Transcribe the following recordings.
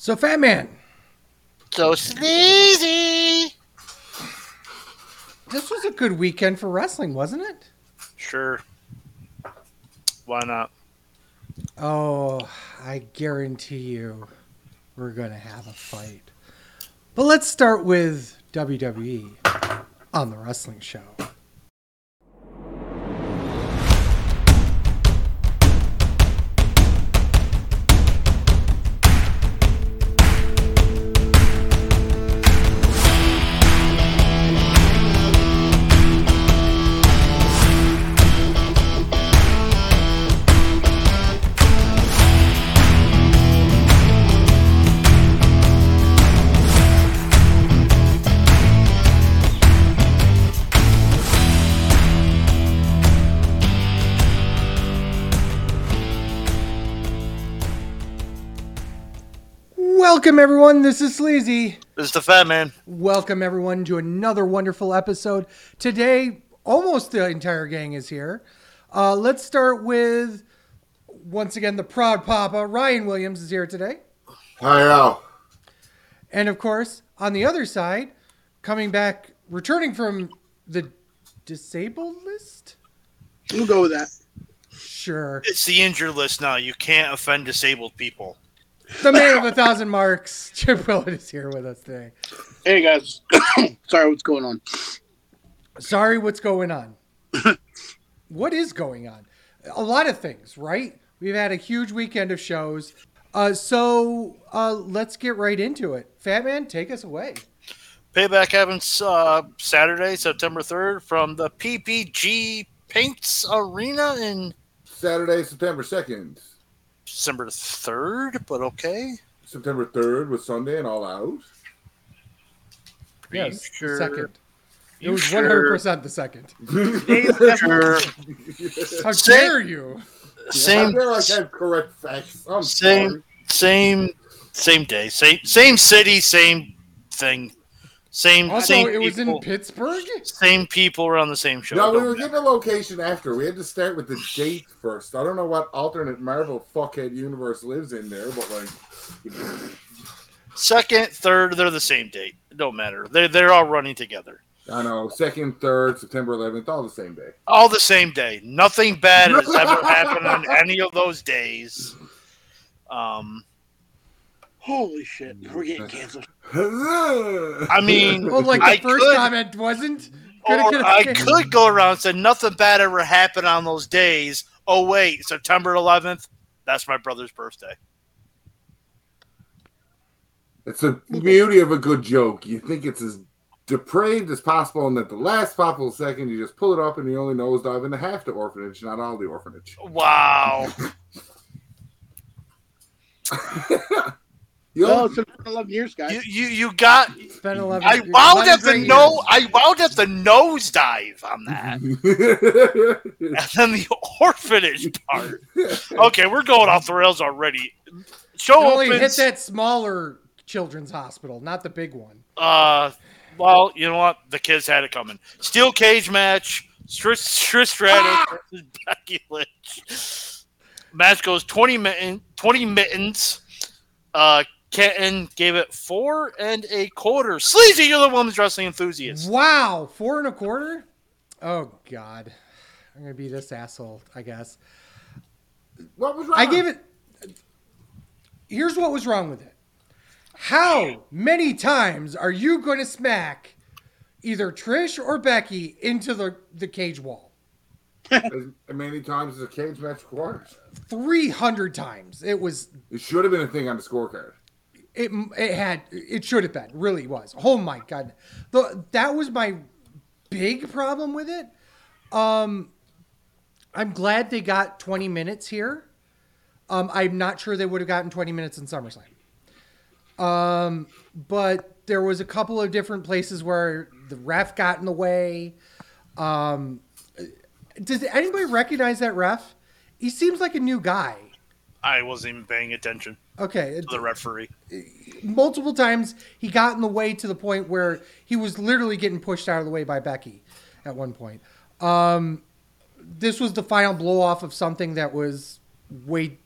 So, Fat Man, So Sleazy. this was a good weekend for wrestling, wasn't it? Sure. Why not? Oh, I guarantee you we're going to have a fight. But let's start with WWE on the wrestling show. Welcome, everyone. This is Sleazy. This is the fat man. Welcome, everyone, to another wonderful episode. Today, almost the entire gang is here. Uh, let's start with, once again, the proud papa. Ryan Williams is here today. Hi, Al. And of course, on the other side, coming back, returning from the disabled list? We'll go with that. Sure. It's the injured list now. You can't offend disabled people. The man of a thousand marks, Chip Willett, is here with us today. Hey guys, sorry, what's going on? Sorry, what's going on? what is going on? A lot of things, right? We've had a huge weekend of shows. Uh, so uh, let's get right into it. Fat Man, take us away. Payback happens uh, Saturday, September 3rd from the PPG Paints Arena in Saturday, September 2nd. December 3rd, but okay. September 3rd was Sunday and all out. Are Yes, sure? second. It was 100% the second. Sure. How Same- dare you? I Same, feel like I have correct facts. I'm Same. sorry. same, same day, same, same city, same thing, same, Also, same it was people, in Pittsburgh? same people were on the same show. No, we were matter. getting a location after. We had to start with the date first. I don't know what alternate Marvel fuckhead universe lives in there, but like, Second, third, they're the same date. It don't matter. They're they're all running together. I know, second, third, September 11th, all the same day. All the same day. Nothing bad has ever happened on any of those days. Um, Holy shit, we're getting canceled. I mean, Well, like the I first could- comment wasn't. or Gonna- oh, I could go around and say nothing bad ever happened on those days. Oh wait, September 11th. That's my brother's birthday. It's the beauty of a good joke. You think it's as depraved as possible, and at the last possible second, you just pull it up and you only nosedive into half the orphanage, not all the orphanage. Wow. You Well, it's been 11 years, guys. you you you got. It's been 11 I years- wound 11 at the great no. I wound at the nosedive on that, and then the orphanage part. Okay, we're going off the rails already. Show You only hit that smaller children's hospital, not the big one. Uh, well, you know what? The kids had it coming. Steel cage match. Trish, Trish Stratus versus Becky Lynch. Match goes 20, mitten, 20 mittens. Uh, Kenton gave it four and a quarter. Sleazy, you're the women's wrestling enthusiast. Wow, four and a quarter? Oh God, I'm gonna be this asshole, I guess. what was wrong? I gave it. Here's what was wrong with it. How many times are you going to smack either Trish or Becky into the, the cage wall? as many times as a cage match requires. 300 times. It was It should have been a thing on the scorecard. It, it had it should have been really was. Oh my god. The, that was my big problem with it. Um i'm glad they got 20 minutes here. Um i'm not sure they would have gotten 20 minutes in summerslam. Um but there was a couple of different places where the ref got in the way. Um does anybody recognize that ref? He seems like a new guy. I wasn't even paying attention okay to the referee. multiple times he got in the way to the point where he was literally getting pushed out of the way by Becky at one point. Um, this was the final blow off of something that was way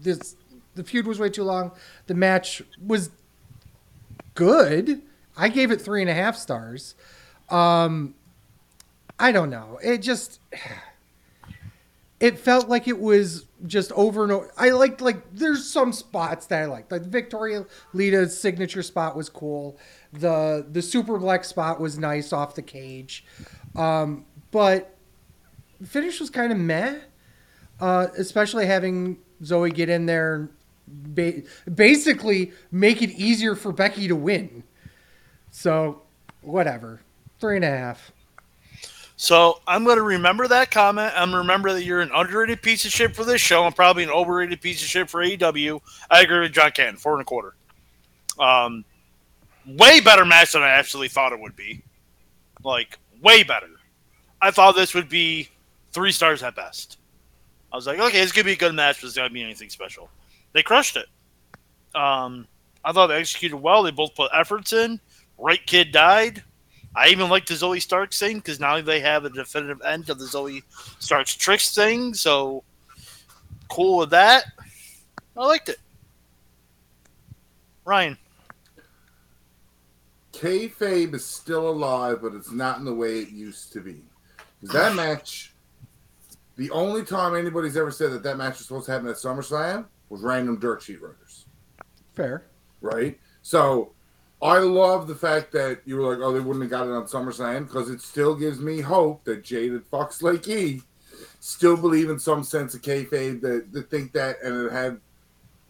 this the feud was way too long. The match was good. I gave it three and a half stars. Um, I don't know. It just it felt like it was just over and over. I liked like there's some spots that I liked. Like Victoria Lita's signature spot was cool. The the superplex spot was nice off the cage. Um, but the finish was kind of meh. Uh, especially having Zoey get in there and ba- basically make it easier for Becky to win. So, whatever. Three and a half. So I'm going to remember that comment. I'm to remember that you're an underrated piece of shit for this show. I'm probably an overrated piece of shit for AEW. I agree with John Cannon, four and a quarter. Um, way better match than I actually thought it would be. Like way better. I thought this would be three stars at best. I was like, okay, it's gonna be a good match, but it's not gonna be anything special. They crushed it. Um, I thought they executed well. They both put efforts in. Right kid died. I even like the Zoey Starks thing because now they have a definitive end of the Zoey Starks tricks thing. So cool with that. I liked it. Ryan, Kayfabe is still alive, but it's not in the way it used to be. 'Cause that match, the only time anybody's ever said that that match was supposed to happen at SummerSlam was random dirt sheet writers, Fair. right? So I love the fact that you were like, oh, they wouldn't have got it on SummerSlam because it still gives me hope that jaded fucks like E still believe in some sense of kayfabe that, that think that and it had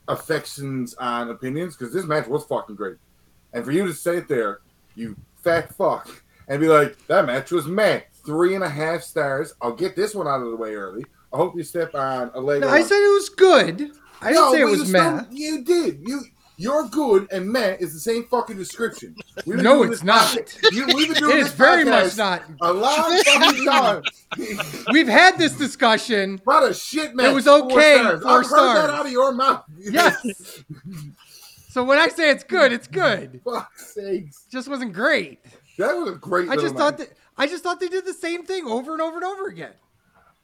affections on opinions because this match was fucking great. And for you to sit there, you fat fuck, and be like, that match was meh. Three and a half stars. I'll get this one out of the way early. I hope you step on a leg. No, I said it was good. I didn't say it was still- meh. You did. You you're good and meh is the same fucking description. No, it's not. You, we've been doing It is very much not. A long fucking time. We've had this discussion. What a shit match. It was Four okay, stars. four heard stars. that out of your mouth. Yes. So when I say it's good, it's good. Fuck's sakes. Just wasn't great. That was a great. I just thought match. that I just thought they did the same thing over and over and over again.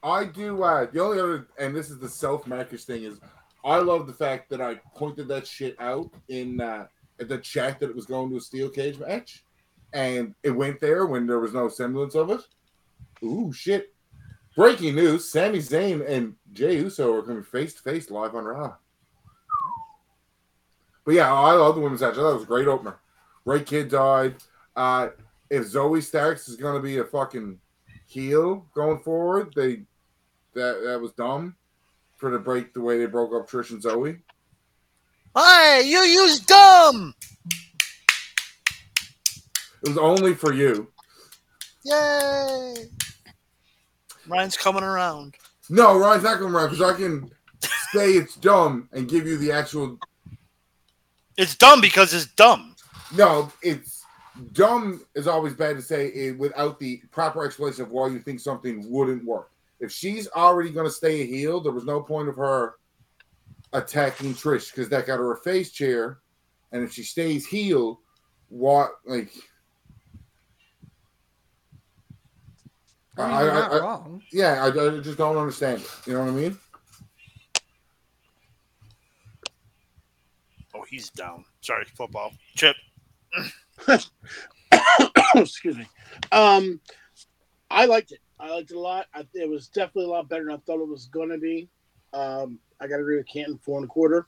I do. Uh, the only other, and this is the self markish thing, is I love the fact that I pointed that shit out in uh, the chat that it was going to a steel cage match, and it went there when there was no semblance of it. Ooh, shit! Breaking news: Sami Zayn and Jey Uso are coming face to face live on Raw. But yeah, I love the women's match. It was a great opener. Great kid died. Uh, if Zoey Starks is going to be a fucking heel going forward, they that that was dumb for to break the way they broke up Trish and Zoey. hey, you use dumb. It was only for you. Yay! Ryan's coming around. No, Ryan's not coming around because I can say it's dumb and give you the actual. It's dumb because it's dumb. No, it's dumb is always bad to say it without the proper explanation of why you think something wouldn't work. If she's already going to stay a heel, there was no point of her attacking Trish because that got her a face chair. And if she stays heel, what like? I mean, I- you're I- not I- wrong. Yeah, I, I just don't understand. it. You know what I mean? Oh, he's down. Sorry, football. Chip. Excuse me. Um, I liked it. I liked it a lot. I, it was definitely a lot better than I thought it was going to be. Um, I got to agree with Canton, four and a quarter.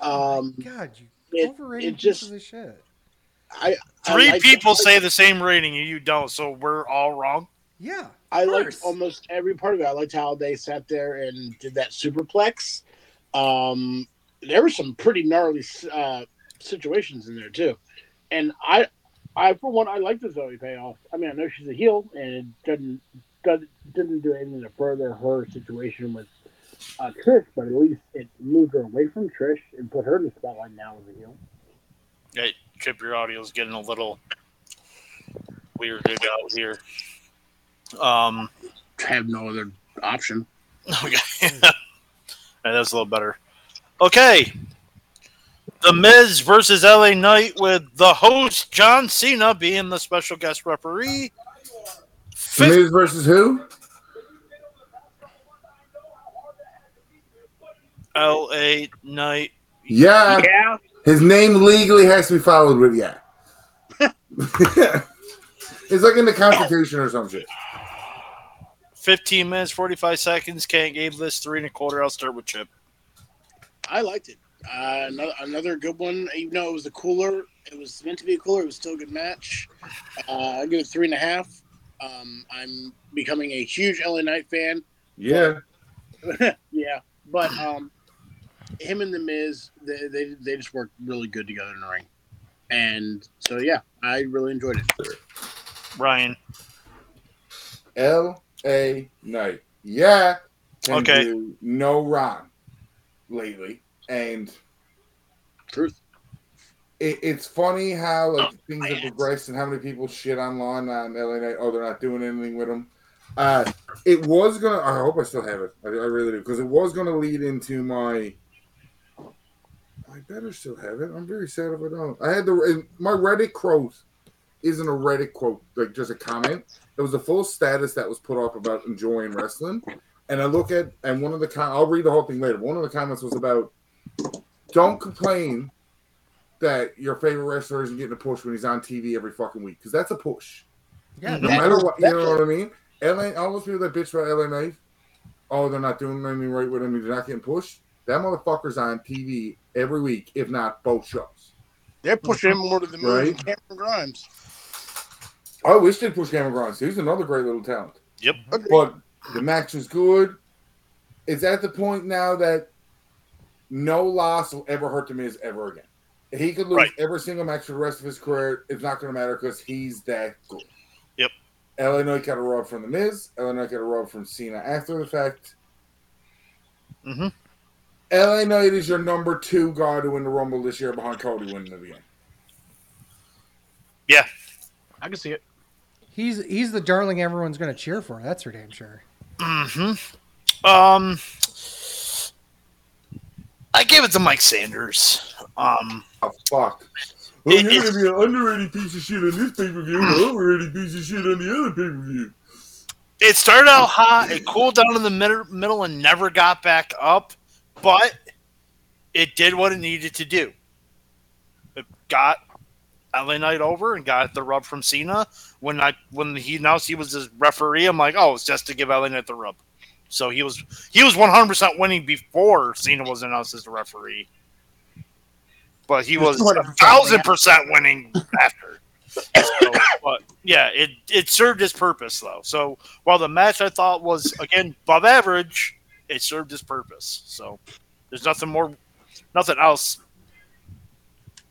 Oh Um, my God, you it- overrated it just- pieces of shit. I I Three liked- people I- say the same rating and you don't, so we're all wrong. Yeah. I liked almost every part of it. I liked how they sat there and did that superplex. Um, there were some pretty gnarly uh, situations in there too, and I, I for one, I like the Zoey payoff. I mean, I know she's a heel, and it doesn't doesn't didn't do anything to further her situation with uh, Trish, but at least it moved her away from Trish and put her in the spotlight now as a heel. Hey, Chip, your audio's getting a little weirded out here. Um, Have no other option. okay. Yeah, that's a little better. Okay. The Miz versus LA Knight with the host John Cena being the special guest referee. The Miz versus who? LA Knight Yeah, Yeah, his name legally has to be followed with yeah. it's like in the Constitution or some shit. 15 minutes, 45 seconds. Can't gave this three and a quarter. I'll start with Chip. I liked it. Uh, another, another good one. Even though it was the cooler, it was meant to be a cooler. It was still a good match. Uh, I give it three and a half. Um, I'm becoming a huge LA Knight fan. Yeah, yeah, but um, him and the Miz, they, they they just worked really good together in the ring, and so yeah, I really enjoyed it. Ryan. L A Knight. Yeah, can Okay. do no Ron lately, and Truth. It, it's funny how like things have progressed and how many people shit online on LA Knight. Oh, they're not doing anything with him. Uh, it was gonna. I hope I still have it. I, I really do because it was gonna lead into my. I better still have it. I'm very sad if I don't. I had the my Reddit quote isn't a Reddit quote like just a comment. It was a full status that was put up about enjoying wrestling, and I look at and one of the com- I'll read the whole thing later. One of the comments was about don't complain that your favorite wrestler isn't getting a push when he's on TV every fucking week because that's a push. Yeah, No That- matter what, you know what I mean. LA, all those people that bitch about LA Knight, oh, they're not doing anything right with him. They're not getting pushed. That motherfucker's on TV every week, if not both shows. They're pushing him more to the moon Right. than Cameron Grimes. I wish they'd push Cameron Grimes. He's another great little talent. Yep. Agreed. But the match was good. It's at the point now that no loss will ever hurt the Miz ever again. He could lose Right. every single match for the rest of his career. It's not going to matter because he's that good. Yep. LA Knight got a rub from the Miz. LA Knight got a rub from Cena after the fact. Mm-hmm. LA Knight is your number two guy to win the Rumble this year behind Cody winning it again. Yeah. I can see it. he's he's the darling everyone's going to cheer for. That's for damn sure. Mm-hmm. Um, I gave it to Mike Sanders. Um, Oh, fuck. Well, It- you're to be an underrated piece of shit on this pay per view, an overrated piece of shit on the other pay per view. it started out hot. It cooled down in the mid- middle and never got back up, but it did what it needed to do. It got LA Knight over and got the rub from Cena. When I when he announced he was his referee, I'm like, oh, it's just to give LA Knight the rub. So he was he was 100 percent winning before Cena was announced as the referee, but he was a thousand percent winning after. So, but yeah, it it served its purpose though. So while the match I thought was again above average, it served its purpose. So there's nothing more, nothing else.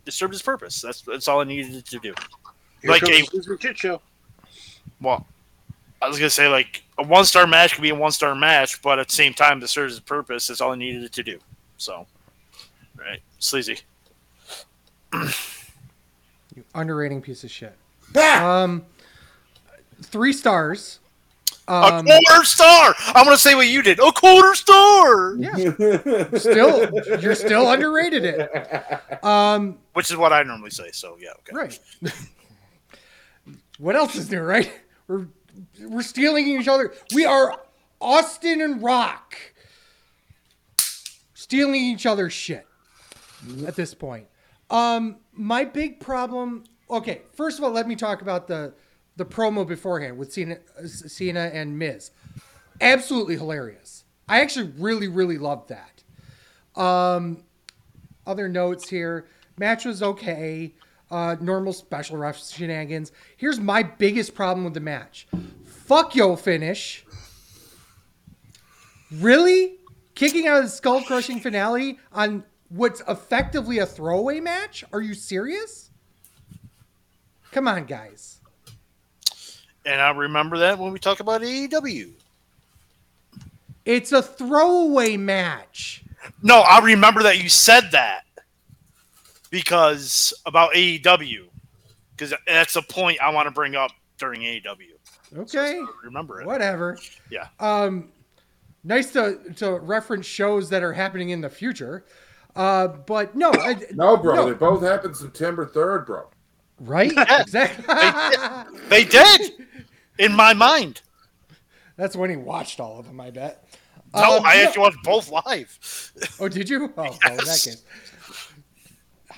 It served its purpose. That's that's all I needed to do. Here Like a- kid show. Well, I was gonna say like a one star match could be a one star match, but at the same time, it serves its purpose. That's all I needed it to do. So, right, sleazy. You underrating piece of shit. Um, three stars. A Um, quarter star. I'm gonna say what you did. A quarter star. yeah, still you're still underrated it. Um, Which is what I normally say. So yeah, okay. right. what else is new, right? We're we're stealing each other. We are Austin and Rock stealing each other's shit at this point. Um, my big problem. Okay, first of all, let me talk about the the promo beforehand with Cena, Cena and Miz. Absolutely hilarious. I actually really, really loved that. Um, other notes here. Match was okay. Uh, normal special ref shenanigans. Here's my biggest problem with the match. Fuck yo finish. Really? Kicking out of the skull crushing finale on what's effectively a throwaway match? Are you serious? Come on, guys. And I remember that when we talk about AEW. It's a throwaway match. No, I remember that you said that because about AEW, because that's a point I want to bring up during AEW. Okay. Remember it? Whatever. Yeah. Um, nice to to reference shows that are happening in the future. Uh, but no, I, no, bro. No. They both happened September 3rd, bro. right? Yeah. exactly. They did in my mind. That's when he watched all of them. I bet. No, Um, I no- actually watched both live. Oh, did you? Oh, well, in that case.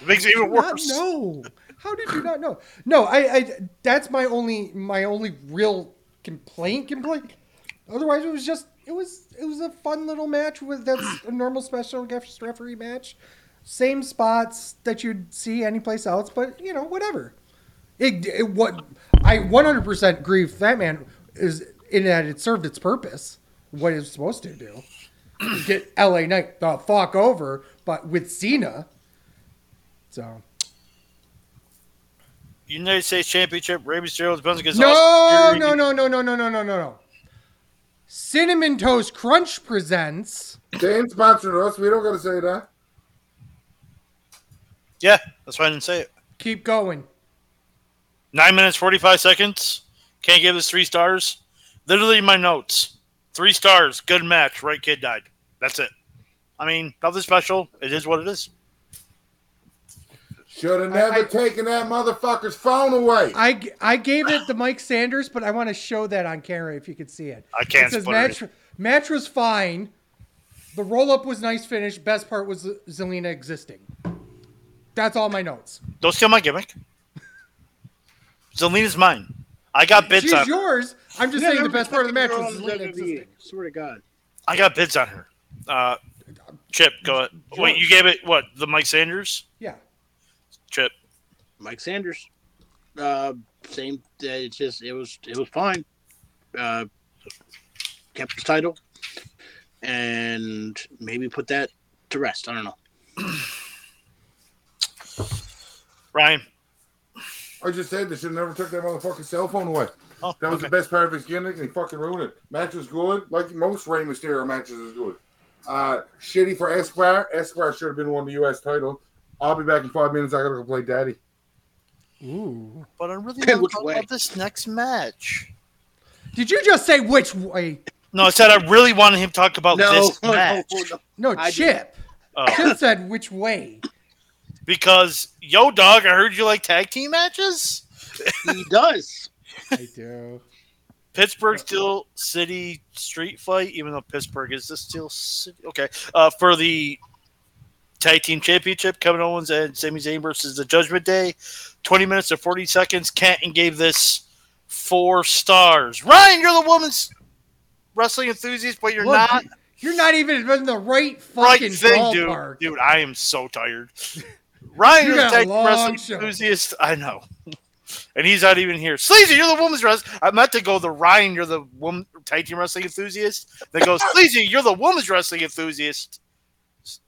It makes it even worse. No. How did you not know? No, I, I that's my only my only real complaint complaint. Otherwise, it was just it was it was a fun little match with that's a normal special guest referee match. Same spots that you'd see anyplace else, but you know whatever. It, it what I 100% agree with that man is in that it served its purpose. What it was supposed to do, get LA Knight the fuck over, but with Cena. So United States Championship, Rey Mysterio defends against no, Austin no, no, no, no, no, no, no, no, no. Cinnamon Toast Crunch presents. They ain't sponsoring us. We don't gotta say that. Yeah, that's why I didn't say it. Keep going. Nine minutes, 45 seconds. Can't give this three stars. Literally my notes. Three stars. Good match. Right kid died. That's it. I mean, nothing special. It is what it is. Should have never I- taken that motherfucker's phone away. I, I gave it to Mike Sanders, but I want to show that on camera if you could see it. I can't It says match, match was fine. The roll up was nice finish. Best part was Zelina existing. That's all my notes. Don't steal my gimmick. Zelina's mine. I got bids She's on. yours. I'm just Yeah, saying the best part of the match was girl in Zelina WWE. existing. Swear to God. I got bids on her. Uh, Chip, go ahead. Wait, you gave it what? The Mike Sanders? Yeah. Chip. Mike Sanders. Uh, same. Uh, it's just it was it was fine. Uh, kept his title, and maybe put that to rest. I don't know. Ryan. I just said they should never took that motherfucking cell phone away. Oh, That was okay. the best part of his gimmick, and he fucking ruined it. Match was good, like most Rey Mysterio matches is good. Uh, shitty for Escobar. Escobar should have been won the U.S. title. I'll be back in five minutes. I gotta go play Daddy. Ooh. But I'm really Okay, want which to talk way? about this next match. Did you just say which way? No, I said I really wanted him to talk about this no, match. no. No, Chip. Oh, Chip said which way. because, yo, dog, I heard you like tag team matches? he does. I do. Pittsburgh Steel City Street Fight, even though Pittsburgh is the Steel City. Okay. Uh, for the Tag Team Championship, Kevin Owens and Sami Zayn versus the Judgment Day. 20 minutes and 40 seconds. Canton gave this four stars. Ryan, you're the woman's wrestling enthusiast, but you're Look, not. You're not even in the right Right fucking thing, dude. ballpark. Dude, I am so tired. Ryan, You you're the a tag wrestling show. enthusiast. I know. And he's not even here. Sleazy, you're the woman's wrestling. I meant to go the Ryan, you're the woman tag team wrestling enthusiast. That goes Sleazy, you're the woman's wrestling enthusiast.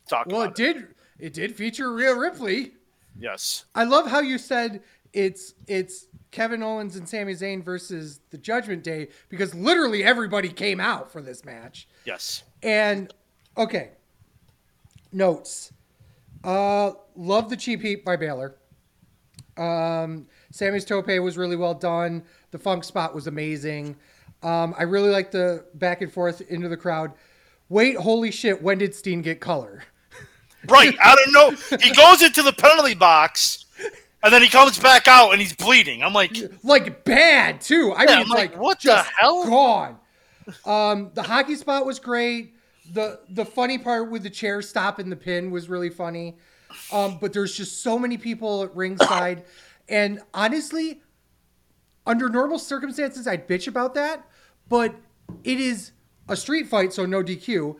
Talk Well, it it. did. It did feature Rhea Ripley. Yes. I love how you said it's it's Kevin Owens and Sami Zayn versus the Judgment Day because literally everybody came out for this match. Yes. And okay, notes. Uh, love the cheap heat by Balor. Um, Sami's tope was really well done. The funk spot was amazing. Um, I really like the back and forth into the crowd. Wait, holy shit! When did Steen get color? Right. I don't know. He goes into the penalty box and then he comes back out and he's bleeding. I'm like, Like bad too. I Yeah, mean, I'm like, like what the hell? Gone. Um, the hockey spot was great. The the funny part with the chair stopping the pin was really funny. Um, but there's just so many people at ringside, and honestly, under normal circumstances, I'd bitch about that. But it is a street fight, so no DQ,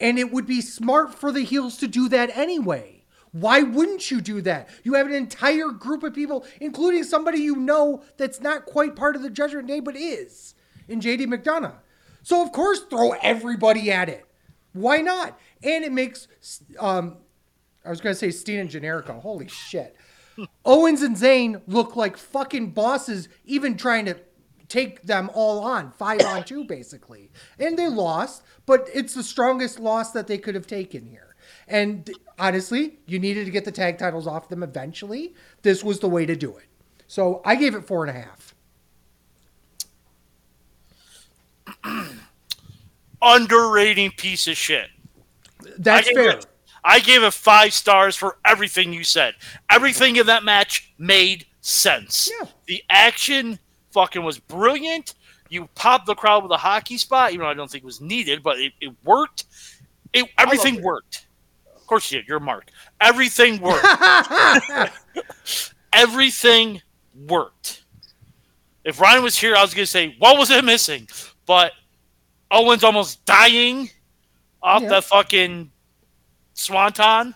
and it would be smart for the heels to do that anyway. Why wouldn't you do that? You have an entire group of people, including somebody you know that's not quite part of the Judgment Day, but is in JD McDonagh. So of course, throw everybody at it. Why not? And it makes, um, I was gonna say Steen and Generico. Holy shit. Owens and Zayn look like fucking bosses, even trying to take them all on, five on two, basically. And they lost, but it's the strongest loss that they could have taken here. And honestly, you needed to get the tag titles off them eventually. This was the way to do it. So I gave it four and a half. underrating piece of shit. That's I fair. It, I gave it five stars for everything you said. Everything in that match made sense. Yeah. The action fucking was brilliant. You popped the crowd with a hockey spot, even though I don't think it was needed, but it, it worked. It everything worked. course you did. You're Mark. Everything worked. Everything worked. If Ryan was here, I was gonna say, what was it missing? But Owens almost dying off Yeah. the fucking swanton.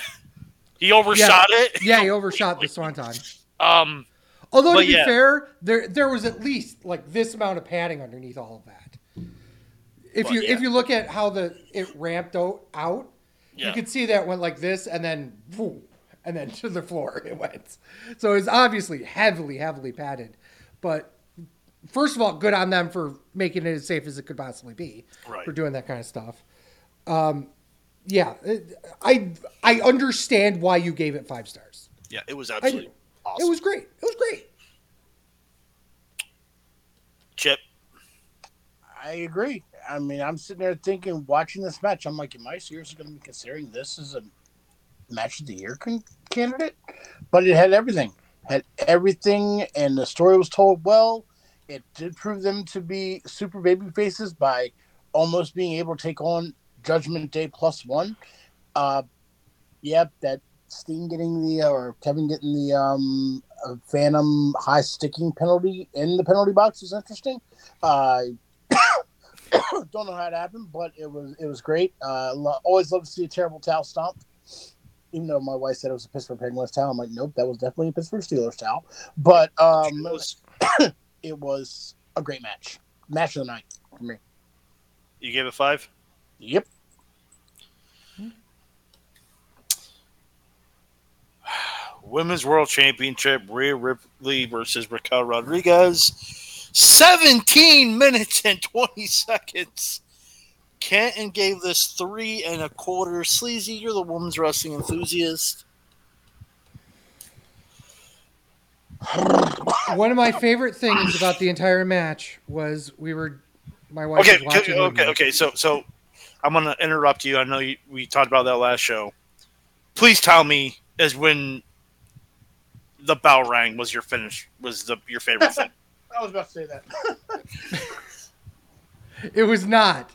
he overshot it. yeah, he overshot the swanton. Um, Although to be yeah. fair, there there was at least like this amount of padding underneath all of that. If Well, you yeah. if you look at how the it ramped out, out you could see that it went like this and then boom, and then to the floor it went. So it's obviously heavily heavily padded. But first of all, good on them for making it as safe as it could possibly be Right. for doing that kind of stuff. Um, yeah, I I understand why you gave it five stars. yeah, it was absolutely. Awesome. It was great. It was great. Chip. I agree. I mean, I'm sitting there thinking, watching this match, I'm like, am I seriously going to be considering this as a match of the year con- candidate? But it had everything, had everything, and the story was told well. It did prove them to be super baby faces by almost being able to take on Judgment Day plus one. Uh, yeah, that Steen getting the or Kevin getting the um uh, Phantom high sticking penalty in the penalty box is interesting. Uh, don't know how it happened, but it was it was great. Uh, lo- always love to see a terrible towel stomp. Even though my wife said it was a Pittsburgh Penguins towel, I'm like, nope, that was definitely a Pittsburgh Steelers towel. But um, It was- it was a great match, match of the night for me. you gave it five. Yep. Women's World Championship, Rhea Ripley versus Raquel Rodriguez. 17 minutes and 20 seconds. Canton gave this three and a quarter. Sleazy, you're the women's wrestling enthusiast. One of my favorite things about the entire match was we were my wife Okay, okay, okay, okay. So, so I'm gonna interrupt you. I know you, we talked about that last show. Please tell me, is when the bell rang was your finish was the your favorite thing? I was about to say that. It was not.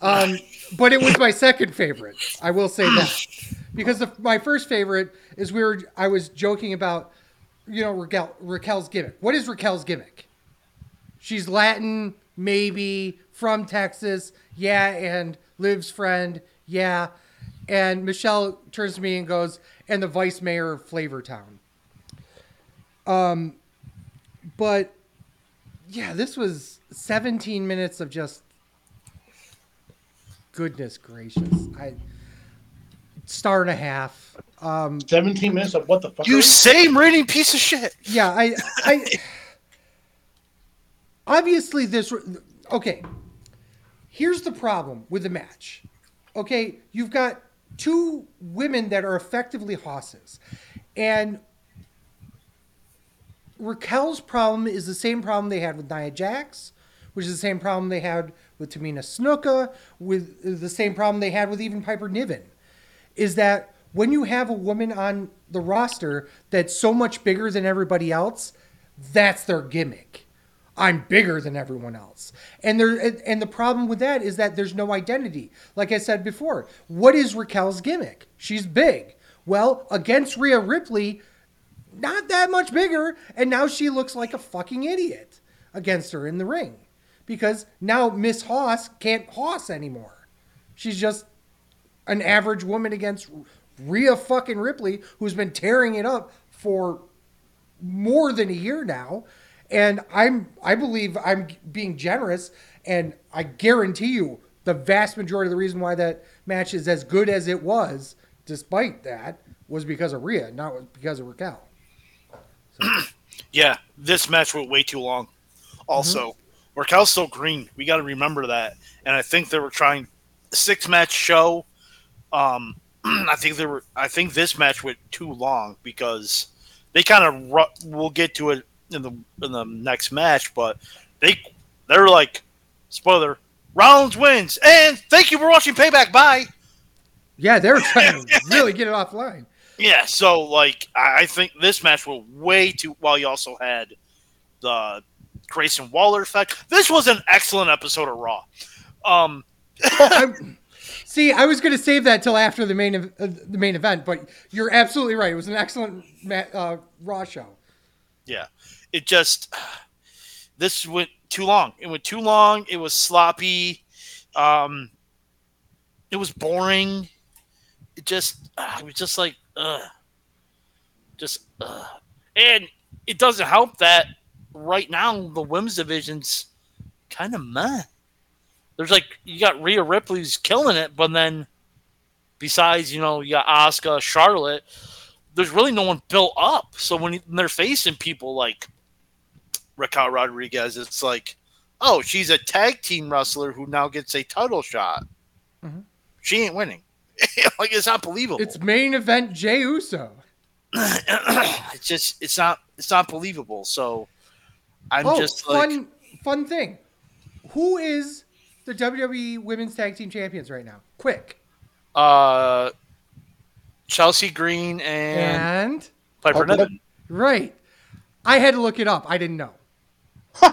Um, but it was my second favorite. I will say that. Because the, my first favorite is we were I was joking about you know Raquel, Raquel's gimmick. What is Raquel's gimmick? She's Latin, maybe from Texas, yeah, and Liv's friend, yeah. And Michelle turns to me and goes, and the vice mayor of Flavortown. Um, but yeah, this was 17 minutes of just goodness gracious. I star and a half. Um, 17 minutes of what the fuck? You same rating piece of shit. yeah, I, I obviously this. Okay, here's the problem with the match. Okay, you've got two women that are effectively hosses, and Raquel's problem is the same problem they had with Nia Jax, which is the same problem they had with Tamina Snuka, with the same problem they had with even Piper Niven, is that when you have a woman on the roster that's so much bigger than everybody else, that's their gimmick. I'm bigger than everyone else. And there and the problem with that is that there's no identity. Like I said before, what is Raquel's gimmick? She's big. Well, against Rhea Ripley, not that much bigger, and now she looks like a fucking idiot against her in the ring. Because now Miss Hoss can't Hoss anymore. She's just an average woman against Rhea fucking Ripley, who's been tearing it up for more than a year now. And I'm I believe I'm being generous, and I guarantee you the vast majority of the reason why that match is as good as it was, despite that, was because of Rhea, not because of Raquel. Yeah, this match went way too long. Also, Raquel's still green. We got to remember that. And I think they were trying six match show. Um, I think they were. I think this match went too long because they kind of. Ru- we'll get to it in the in the next match, but they they're like spoiler. Rollins wins, and thank you for watching Payback. Bye. Yeah, they were trying to really get it offline. Yeah, so like I think this match was way too. While you also had the Grayson Waller effect. This was an excellent episode of Raw. Um, See, I was going to save that till after the main uh, the main event, but you're absolutely right. It was an excellent uh, Raw show. Yeah, it just this went too long. It went too long. It was sloppy. Um, it was boring. It just uh, it was just like uh, just uh. and it doesn't help that right now the women's division's kind of meh. There's like you got Rhea Ripley's killing it, but then besides you know you got Asuka, Charlotte, there's really no one built up. So when they're facing people like Raquel Rodriguez, it's like, oh, she's a tag team wrestler who now gets a title shot. Mhm. She ain't winning. like it's not believable. It's main event Jey Uso. it's just it's not it's not believable. So I'm oh, just like fun fun thing. Who is the WWE Women's Tag Team Champions right now? Quick. uh Chelsea Green and, And Piper Oh, Niven. right. I had to look it up. I didn't know.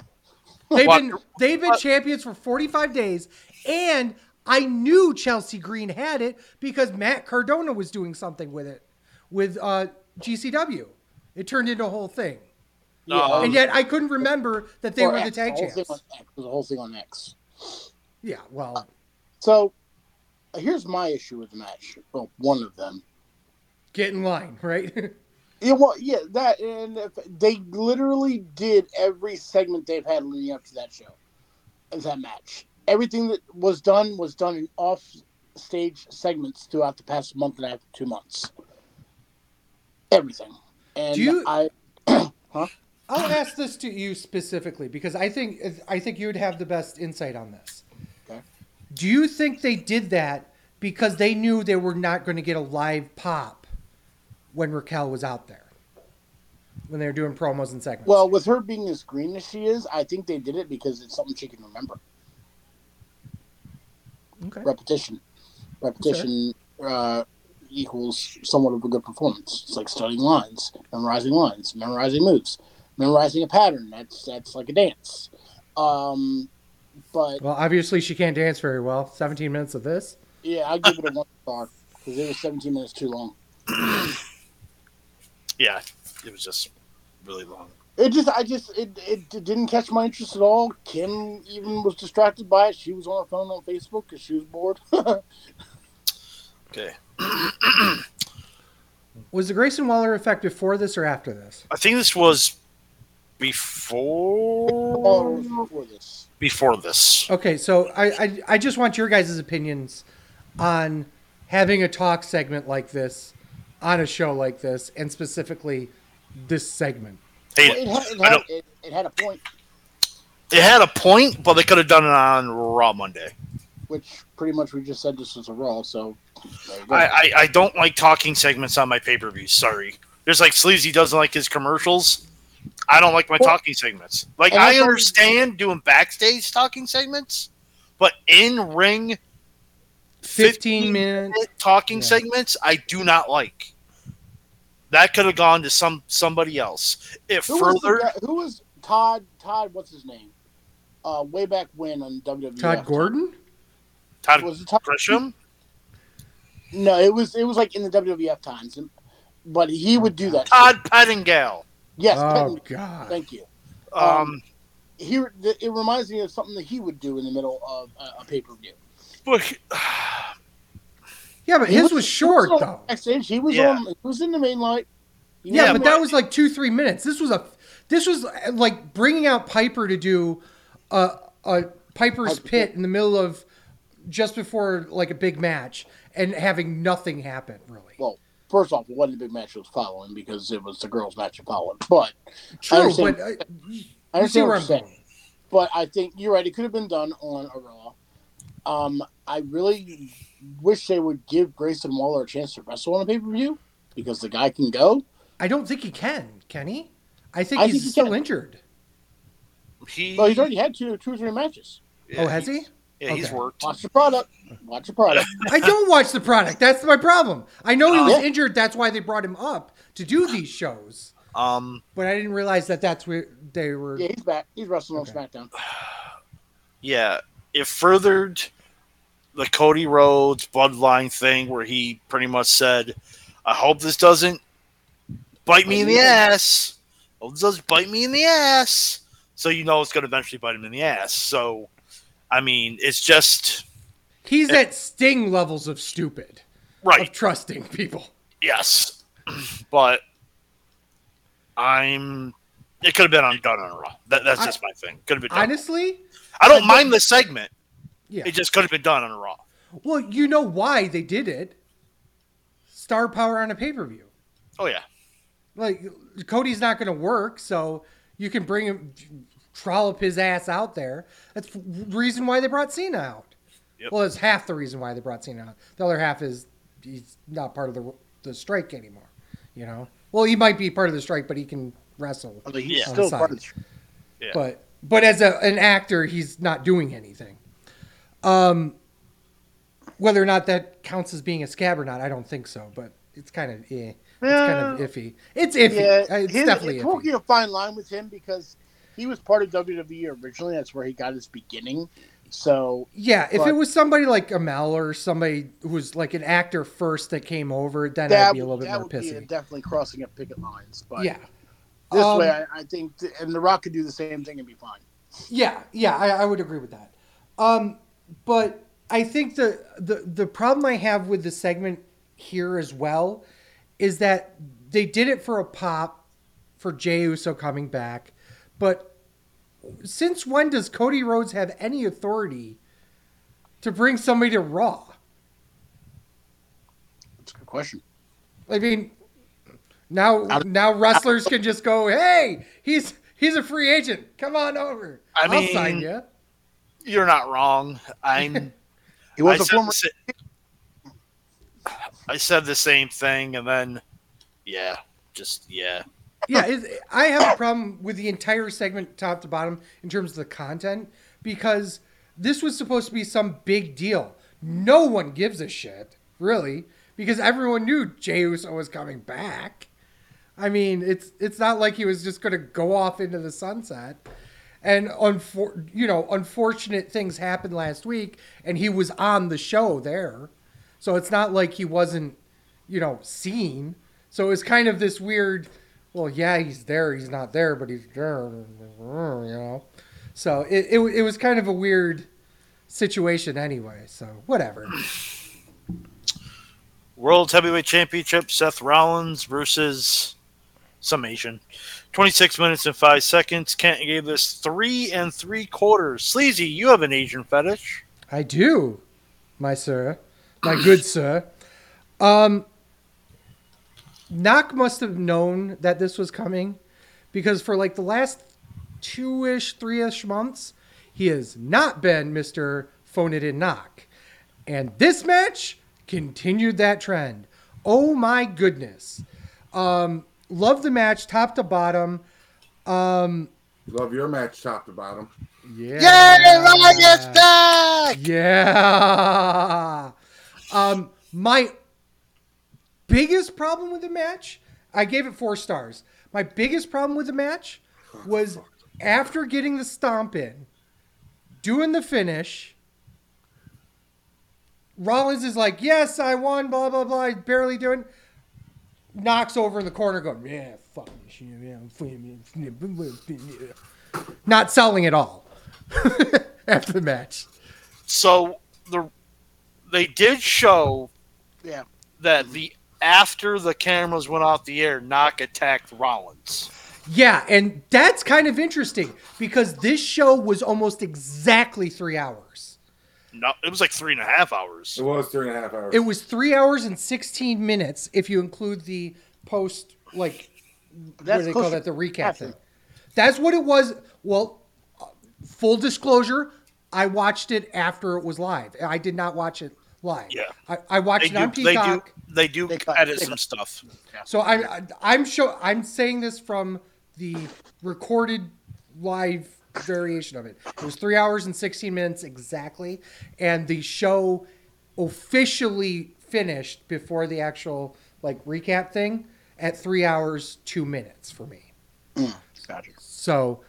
they've been they've been champions for 45 days and I knew Chelsea Green had it because Matt Cardona was doing something with it with uh, GCW. It turned into a whole thing. Um, and yet I couldn't remember that they Or were the tag whole thing champs. on X, There's a whole thing on X. Yeah, well, So here's my issue with the match. Well, one of them. get in line, right? Yeah, well, yeah, that and if, they literally did every segment they've had leading up to that show, of that match. Everything that was done was done in off-stage segments throughout the past month and a half, two months. Everything, and Do you- I, I'll ask this to you specifically because I think I think you would have the best insight on this. Okay. Do you think they did that because they knew they were not going to get a live pop when Raquel was out there when they were doing promos and segments? well, with her being as green as she is, I think they did it because it's something she can remember. Okay. repetition. Repetition uh, equals somewhat of a good performance. It's like studying lines, memorizing lines, memorizing moves, memorizing a pattern. That's that's like a dance. Um, but Well, obviously she can't dance very well. 17 minutes of this. yeah, I give it a one star because it was 17 minutes too long. yeah, it was just really long. It just, I just, it, it didn't catch my interest at all. Kim even was distracted by it. She was on her phone on Facebook because she was bored. Okay. Was the Grayson Waller effect before this or after this? I think this was before before this. before this. Okay, so I, I I just want your guys' opinions on having a talk segment like this on a show like this, and specifically this segment. Hate It it. had, it, had, it, it had a point, It had a point, but they could have done it on Raw Monday. which pretty much we just said this was a Raw, so there you go. I, I, I don't like talking segments on my pay per views. Sorry. There's like Sleazy doesn't like his commercials. I don't like my Well- talking segments. Like I understand doing backstage talking segments, but in ring 15 minute talking Yeah. segments I do not like. That could have gone to some somebody else. If Who was, further guy- who was Todd? Todd, what's his name? Uh, way back when on WWE. Todd Gordon? Todd Was it Todd? Grisham. No, it was it was like in the WWF times, but he would do that. Todd Pettingill. Yes, Oh, Patton- God. thank you. Um, He it reminds me of something that he would do in the middle of a, a pay per view. but Yeah, but his was short, though. Backstage, he was Yeah. on. He was in the main light. He Yeah, but that was like two, three minutes. This was a, this was uh, like bringing out Piper to do a, a Piper's Piper Pit in the middle of just before like a big match and having nothing happen really. well. First off, it wasn't a big match it was following because it was the girls' match it followed. But True, understand- but uh, I you see understand where what I'm saying. going. but I think you're right. It could have been done on a Raw. Um, I really wish they would give Grayson Waller a chance to wrestle on a pay per view because the guy can go. I don't think he can. Can he? I think I he's think he still can. injured. he. Well, he's already had two, two or three matches. yeah, oh, has he? he's- Yeah, he's worked. Watch the product. Watch the product. I don't watch the product. That's my problem. I know he was Yeah. injured. That's why they brought him up to do these shows. Um, But I didn't realize that that's where they were. Yeah, he's back. He's wrestling Okay. on SmackDown. yeah, it furthered the Cody Rhodes bloodline thing where he pretty much said, "I hope this doesn't bite me in the ass. I hope this doesn't bite me in the ass." So you know it's going to eventually bite him in the ass. So, I mean, it's just He's eh. at Sting levels of stupid, right. of trusting people. Yes, but I'm. It could have been undone on a Raw. That, that's I- just my thing. Could have been. Done. Honestly, I don't mind the segment. Yeah. It just could have been done on a Raw. Well, you know why they did it. Star power on a pay per view. Oh yeah, Like Cody's not going to work, so you can bring him, trollop his ass out there. That's the reason why they brought Cena out. Yep. Well, it's half the reason why they brought Cena out. The other half is he's not part of the the strike anymore. You know. Well, he might be part of the strike, but he can wrestle. Although he's still On part of the yeah. But but as a, an actor, he's not doing anything. Um, whether or not that counts as being a scab or not, I don't think so. But it's kind of eh. It's kind of iffy. It's iffy. Yeah, Uh, it's his- definitely walking a fine line with him because he was part of WWE originally. That's where he got his beginning. So Yeah, if it was somebody like Amell or somebody who was like an actor first that came over, then I'd be a little bit that more pissy. definitely crossing up picket lines. But yeah, this Um, way, I, I think, th- and The Rock could do the same thing and be fine. yeah, yeah. I, I would agree with that. Um, but I think the, the the problem I have with the segment here as well is that they did it for a pop for Jey Uso coming back, but since when does Cody Rhodes have any authority to bring somebody to Raw? That's a good question. I mean, now now wrestlers can just go, "Hey, he's he's a free agent. Come on over. I I'll sign you." You're not wrong. I'm. He was I a said, former. the sa- I said the same thing, and then, yeah, just yeah. Yeah, it, I have a problem with the entire segment, top to bottom, in terms of the content, because this was supposed to be some big deal. No one gives a shit, really, because everyone knew Jey Uso was coming back. I mean, it's it's not like he was just going to go off into the sunset. And unfor- you know, unfortunate things happened last week, and he was on the show there, so it's not like he wasn't, you know, seen. So it was kind of this weird. Well, yeah, he's there. He's not there, but he's there. You know, so it it, it was kind of a weird situation anyway. So whatever. World Heavyweight Championship: Seth Rollins versus some Asian. Twenty-six minutes and five seconds. Kent gave this three and three quarters. Sleazy, you have an Asian fetish. I do, my sir, my good sir. Um, Nak must have known that this was coming because for like the last two ish, three ish months, he has not been Mr. Phone It In Nak. And this match continued that trend. Oh my goodness. Um, love the match top to bottom. Um, Love your match top to bottom. yeah. back! Yeah. Um, my biggest problem with the match, I gave it four stars. My biggest problem with the match was after getting the stomp in, doing the finish. Rollins is like, "Yes, I won." Blah blah blah. He's barely doing. Knocks over in the corner, going, "Yeah, fuck this shit, yeah, yeah." Not selling at all after the match. So the they did show Yeah. that the after the cameras went off the air, Nak attacked Rollins. Yeah, and that's kind of interesting because this show was almost exactly three hours. No, it was like three and a half hours. It was three and a half hours. It was three hours and 16 minutes if you include the post, like, what do they call that? The recap half thing. That's what it was. Well, uh, full disclosure, I watched it after it was live. I did not watch it live. Yeah. I, I watched They it on do, they do, Peacock. they do They cut- edit they some cut. stuff. So I'm I- I'm show I'm saying this from the recorded live variation of it. It was three hours and sixteen minutes exactly, and the show officially finished before the actual like recap thing at three hours two minutes for me. Gotcha. So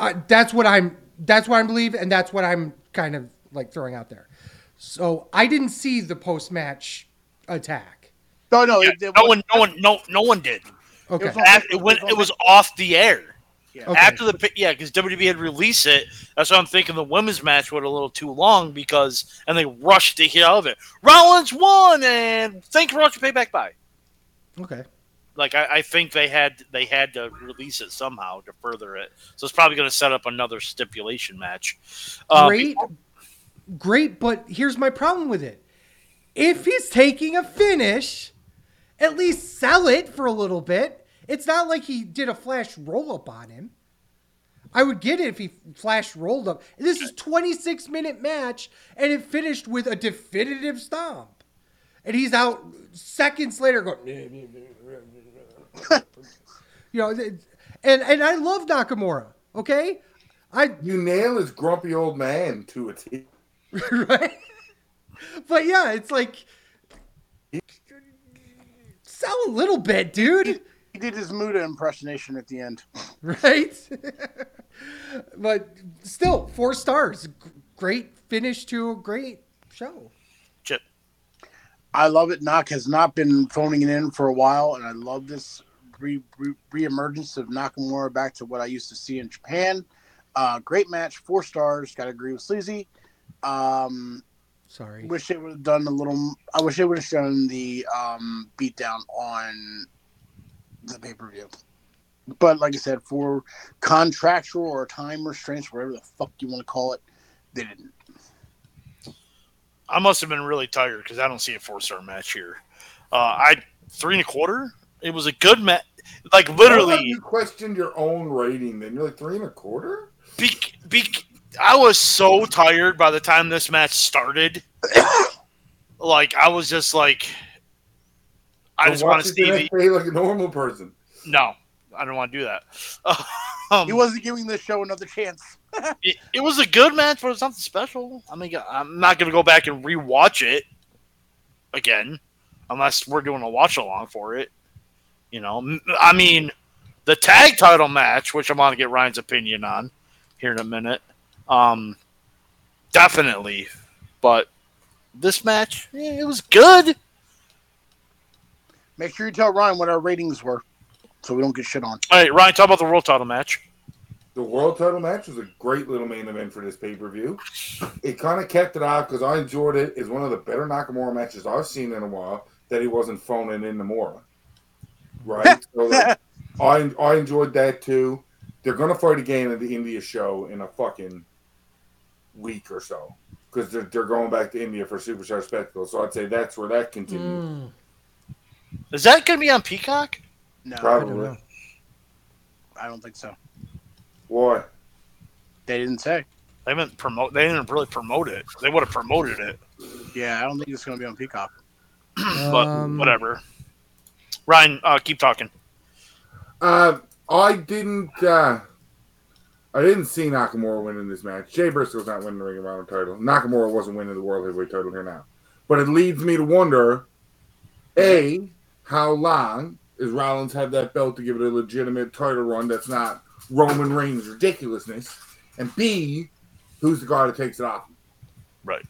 uh, that's what I'm that's what I believe, and that's what I'm kind of like throwing out there. So I didn't see the post match attack. No, no, Yeah, it, it no was- one, no one, no, no one did. Okay. was on- After, it, went, it was off the air. Yeah. Okay. After the yeah, because WWE had released it. That's why I'm thinking the women's match went a little too long because and they rushed to get out of it. Rollins won, and thank you for watching Payback by. Okay. Like I, I think they had they had to release it somehow to further it. So it's probably going to set up another stipulation match. Uh, Great. Great, but here's my problem with it. If he's taking a finish, at least sell it for a little bit. It's not like he did a flash roll up on him. I would get it if he flash rolled up. This is 26 minute match and it finished with a definitive stomp. And he's out seconds later going You know, and and I love Nakamura, okay? I You nail his grumpy old man to a T. right? But yeah, it's like sell a little bit, dude. He did his Muta impersonation at the end. Right? but still, four stars. Great finish to a great show. Chip. I love it. Nak has not been phoning it in for a while, and I love this re- re- reemergence of Nakamura back to what I used to see in Japan. Uh, great match, four stars. Got to agree with Sleazy. Um, Sorry. wish they would have done a little. I wish they would have shown the um, beatdown on the pay per view. But like I said, for contractual or time restraints, whatever the fuck you want to call it, they didn't. I must have been really tired because I don't see a four star match here. Uh, I three and a quarter. It was a good match. Like literally, you questioned your own rating. Then you're like three and a quarter. be, be, I was so tired by the time this match started. like I was just like, I just want to it see next the day like a normal person. no. I don't want to do that. Um, He wasn't giving this show another chance. it, it was a good match, but it's nothing special. I mean, I'm not going to go back and rewatch it again unless we're doing a watch along for it. You know, I mean, the tag title match, which I'm going to get Ryan's opinion on here in a minute, um, definitely. But this match, eh, it was good. Make sure you tell Ryan what our ratings were, so we don't get shit on. All right, Ryan, talk about the world title match. The world title match was a great little main event for this pay per view. It kind of kept it out because I enjoyed it. It's one of the better Nakamura matches I've seen in a while. That he wasn't phoning in Namora, right? so like, I I enjoyed that too. They're gonna fight again at the India show in a fucking week or so because they're, they're going back to India for Superstar Spectacle. So I'd say that's where that continues. Mm, Is that going to be on Peacock? No, I don't Probably. I don't think so. Why? They didn't say. They haven't promote. They didn't really promote it. They would have promoted it. Yeah, I don't think it's going to be on Peacock. but Um, whatever. Ryan, uh, keep talking. Uh, I didn't. Uh, I didn't see Nakamura winning this match. Jay Briscoe's not winning the Ring of Honor title. Nakamura wasn't winning the World Heavyweight title here now. But it leads me to wonder: a, how long is Rollins have that belt to give it a legitimate title run? That's not Roman Reigns ridiculousness. And b, who's the guy that takes it off? Right.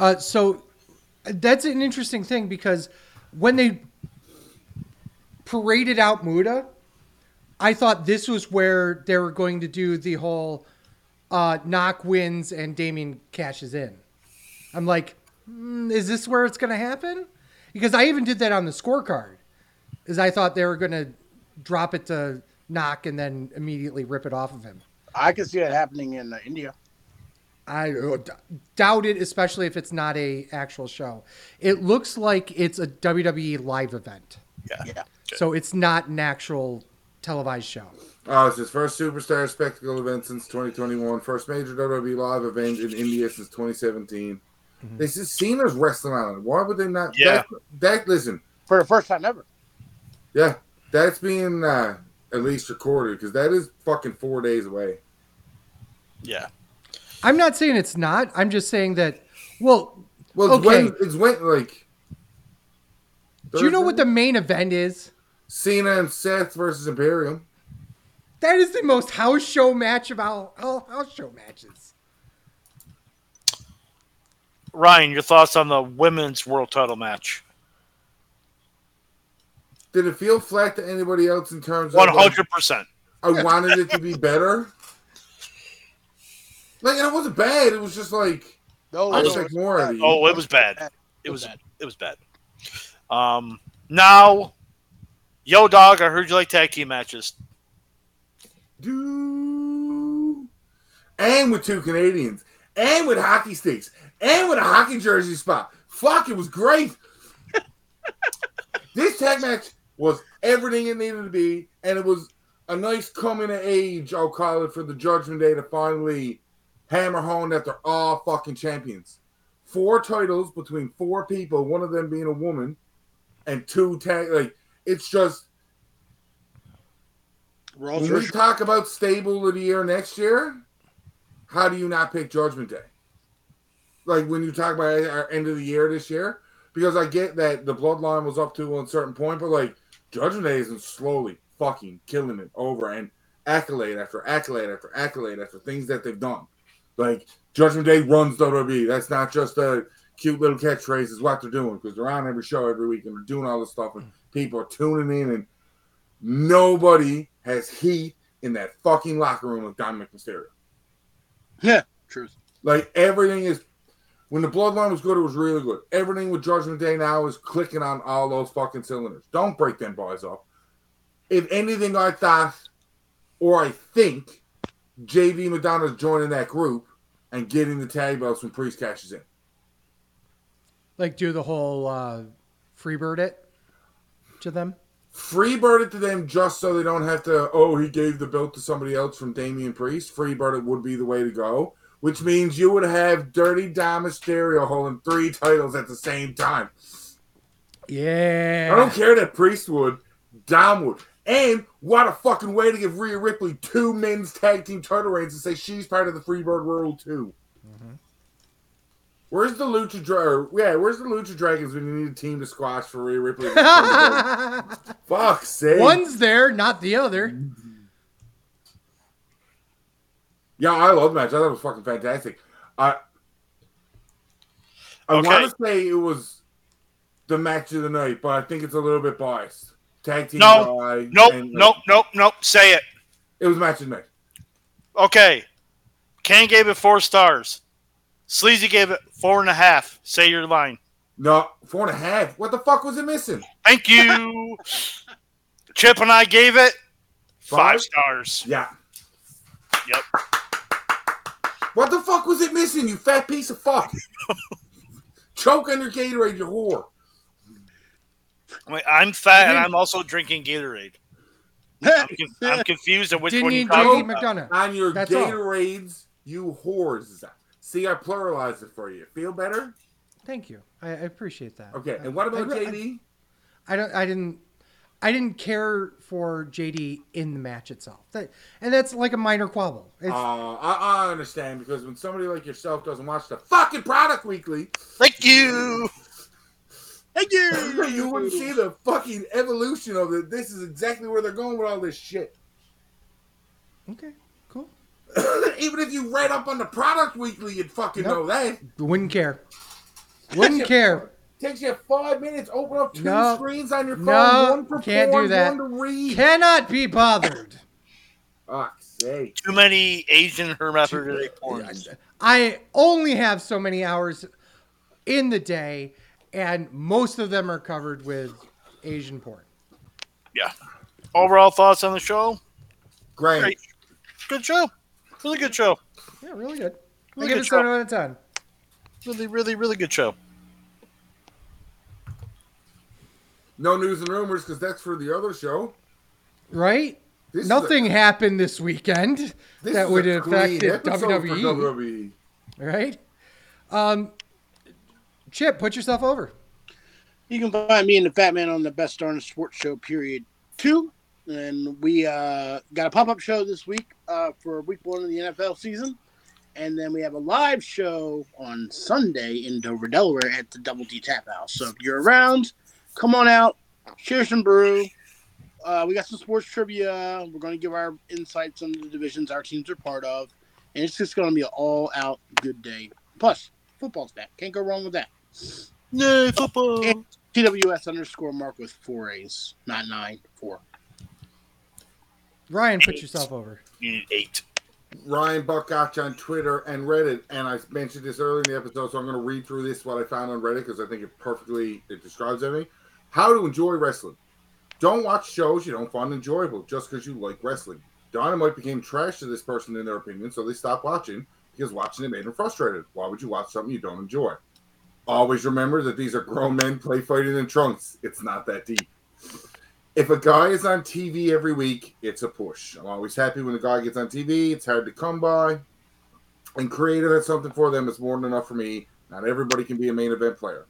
Uh, so that's an interesting thing because when they paraded out Muda, I thought this was where they were going to do the whole uh, knock wins and Damien cashes in. I'm like, hmm, is this where it's going to happen? Because I even did that on the scorecard, is I thought they were going to drop it to knock and then immediately rip it off of him. I can see that happening in uh, India. I uh, d- doubt it, especially if it's not a actual show. It looks like it's a WWE live event, Yeah. Yeah. so it's not an actual televised show. Oh, it's his first Superstar Spectacle event since 2021. First major WWE live event in India since 2017. This is Cena's Wrestling Island. Why would they not? Yeah. That, that listen, For the first time ever. yeah, that's being uh, at least recorded because that is fucking four days away. Yeah. I'm not saying it's not. I'm just saying that. Well, Well, it's Okay. when it's when like. do you know what the main event is? Cena and Seth versus Imperium? That is the most house show match of all, all house show matches. Ryan, your thoughts on the women's world title match? Did it feel flat to anybody else in terms of One like, hundred percent. I wanted it to be better? Like it wasn't bad. It was just like No, I no, expect more of you. Oh, it was bad. bad. It was bad. it was bad. Um, now, yo, dog, I heard you like tag team matches. Do and with two Canadians, and with hockey sticks, and with a hockey jersey spot. Fuck, it was great. this tag match was everything it needed to be, and it was a nice coming of age, I'll call it, for the Judgment Day to finally hammer home that they're all fucking champions. Four titles between four people, one of them being a woman, and two tag. Like it's just We're all when we talk about stable of the year next year, how do you not pick Judgment Day? Like when you talk about our end of the year this year, because I get that the bloodline was up to a certain point, but like Judgment Day isn't slowly fucking killing it over and accolade after accolade after accolade after things that they've done. Like Judgment Day runs WWE. That's not just a cute little catchphrase, is what they're doing because they're on every show every week and they're doing all this stuff and mm. people are tuning in and nobody has heat in that fucking locker room of Dominic Mysterio. Yeah, truth. Like everything is when the bloodline was good, it was really good. Everything with Judgment Day now is clicking on all those fucking cylinders. Don't break them boys up. If anything, I thought or I think JD McDonagh's joining that group and getting the tag belts when Priest cashes in. Like do the whole uh, freebird it to them. Freebird it to them just so they don't have to, oh, he gave the belt to somebody else from Damian Priest. Freebird it would be the way to go, which means you would have Dirty Dom Mysterio holding three titles at the same time. Yeah. I don't care that Priest would, Dom would. And what a fucking way to give Rhea Ripley two men's tag team title reigns and say she's part of the Freebird world too. Mm-hmm. Where's the Lucha Dra- Yeah, where's the Lucha Dragons when you need a team to squash for Rhea Ripley? Fuck's sake. One's there, not the other. Yeah, I love the match. I thought it was fucking fantastic. I I Okay. want to say it was the match of the night, but I think it's a little bit biased. Tag team No. guy. Nope, and, like, nope, nope, nope. Say it. It was match of the night. Okay. Kane gave it four stars. Sleazy gave it four and a half. Say your line. No, four and a half. What the fuck was it missing? Thank you. Chip and I gave it five Five? stars. Yeah. Yep. What the fuck was it missing, you fat piece of fuck? Choke on your Gatorade, you whore. I mean, I'm fat and I'm also drinking Gatorade. I'm, conf- I'm confused at which Didn't one need you JD talking about. McDonagh. On your That's all. Gatorades, you whores. See, I pluralized it for you. Feel better? Thank you. I, I appreciate that. Okay. And what about I, I- JD? I don't. I didn't. I didn't care for JD in the match itself. That, and that's like a minor quibble. It's, Uh, I, I understand because when somebody like yourself doesn't watch the fucking product weekly, Thank you. Thank you. you wouldn't see the fucking evolution of it. This is exactly where they're going with all this shit. okay, cool. Even if you read up on the product weekly, you'd fucking Nope. know that. Wouldn't care. Wouldn't care. Takes you five minutes. Open up two No. screens on your phone. No, one for can't do porn, that. One to read. Cannot be bothered. Fuck's sake. Too many Asian hermaphrodite porns. I only have so many hours in the day, and most of them are covered with Asian porn. Yeah. Overall thoughts on the show? Great. Great. Good show. Really good show. Yeah, really good. I give good it show. seven out of ten. Really, really, really good show. No news and rumors because that's for the other show. Right? This is Nothing happened this weekend a- this that is would a have clean affected episode for WWE. WWE. Right? Um, Chip, put yourself over. You can find me and the Fat Man on the Best Darn Sports Show, period two. And we uh, got a pop up show this week uh, for week one of the NFL season. And then we have a live show on Sunday in Dover, Delaware at the Double D Tap House. So if you're around, come on out, share some brew. Uh, we got some sports trivia. We're going to give our insights on the divisions our teams are part of. And it's just going to be an all out good day. Plus, Football's back. Can't go wrong with that. Yay, football. And- TWS underscore Mark with four A's, not nine, four. Ryan, put yourself over. You need eight. Ryan Buck got you on Twitter and Reddit, and I mentioned this earlier in the episode, so I'm going to read through this what I found on Reddit because I think it perfectly it describes everything. How to enjoy wrestling. Don't watch shows you don't find enjoyable just because you like wrestling. Dynamite became trash to this person in their opinion, so they stopped watching because watching it made them frustrated. Why would you watch something you don't enjoy? Always remember that these are grown men play fighting in trunks. It's not that deep. If a guy is on TV every week, it's a push. I'm always happy when a guy gets on TV. It's hard to come by. And creative has something for them. It's more than enough for me. Not everybody can be a main event player.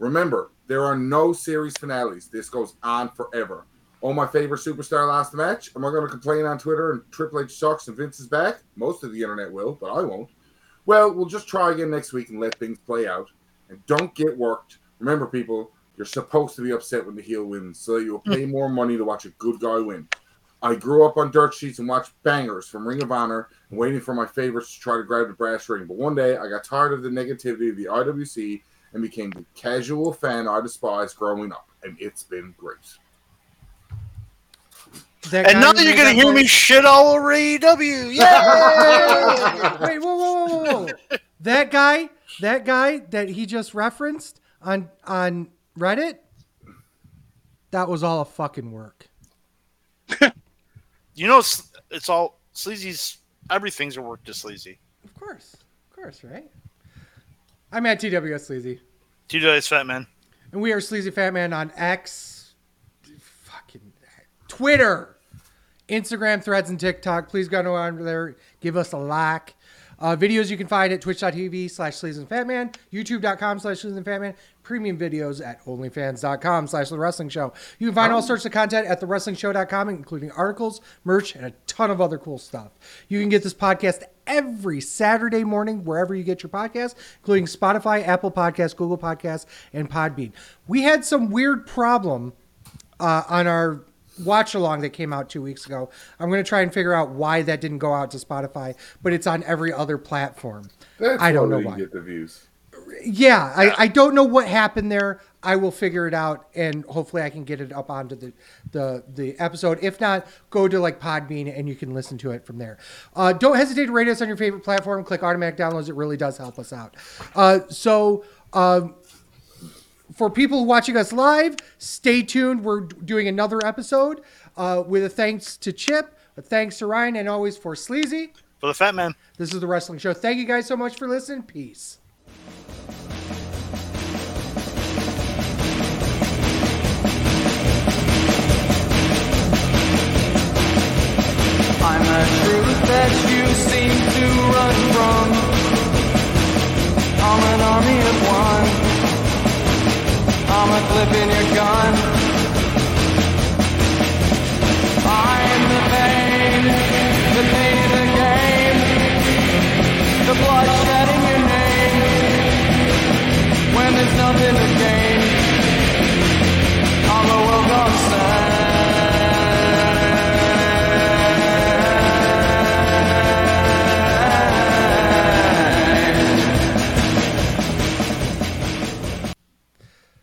Remember, there are no series finales. This goes on forever. Oh, my favorite superstar lost the match. Am I going to complain on Twitter and Triple H sucks and Vince is back? Most of the internet will, but I won't. Well, we'll just try again next week and let things play out. And don't get worked. Remember, people, you're supposed to be upset when the heel wins so that you'll pay mm. more money to watch a good guy win. I grew up on dirt sheets and watched bangers from Ring of Honor and waiting for my favorites to try to grab the brass ring. But one day I got tired of the negativity of the IWC and became the casual fan I despised growing up. And it's been great. That And now you're gonna that hear me shit all over AEW. Yeah. Wait, whoa, whoa, whoa, whoa, whoa! That guy, that guy that he just referenced on on Reddit, that was all a fucking work. you know, it's, it's all sleazy's. Everything's a work to sleazy. Of course, of course, right? I'm at TWS Sleazy, days, fat man. and we are Sleazy Fat Man on X, fucking Twitter, Instagram, Threads, and TikTok. Please go on there, give us a like. Uh, videos you can find at twitch.tv slash sleazy and fatman, youtube.com slash sleazy and fatman, premium videos at onlyfans.com slash the wrestling show. You can find all sorts of content at thewrestlingshow.com, including articles, merch, and a ton of other cool stuff. You can get this podcast every Saturday morning wherever you get your podcast, including Spotify, Apple Podcasts, Google Podcasts, and Podbean. We had some weird problem uh, on our watch along that came out two weeks ago. I'm going to try and figure out why that didn't go out to Spotify, but it's on every other platform. That's I don't know why. get the views. Yeah, I, I don't know what happened there. I will figure it out, and hopefully, I can get it up onto the the the episode. If not, go to like Podbean, and you can listen to it from there. Uh, don't hesitate to rate us on your favorite platform. Click automatic downloads; it really does help us out. Uh, so. Um, for people watching us live, stay tuned. We're doing another episode uh, with a thanks to Chip, a thanks to Ryan, and always for Sleazy. For the fat man. This is the Wrestling Show. Thank you guys so much for listening. Peace. I'm the truth that you seem to run from. I'm an army of one. I'm a clip in your gun. I'm the pain, the pain of the game, the bloodshed in your name. When there's nothing to gain, I'm a world gone sad.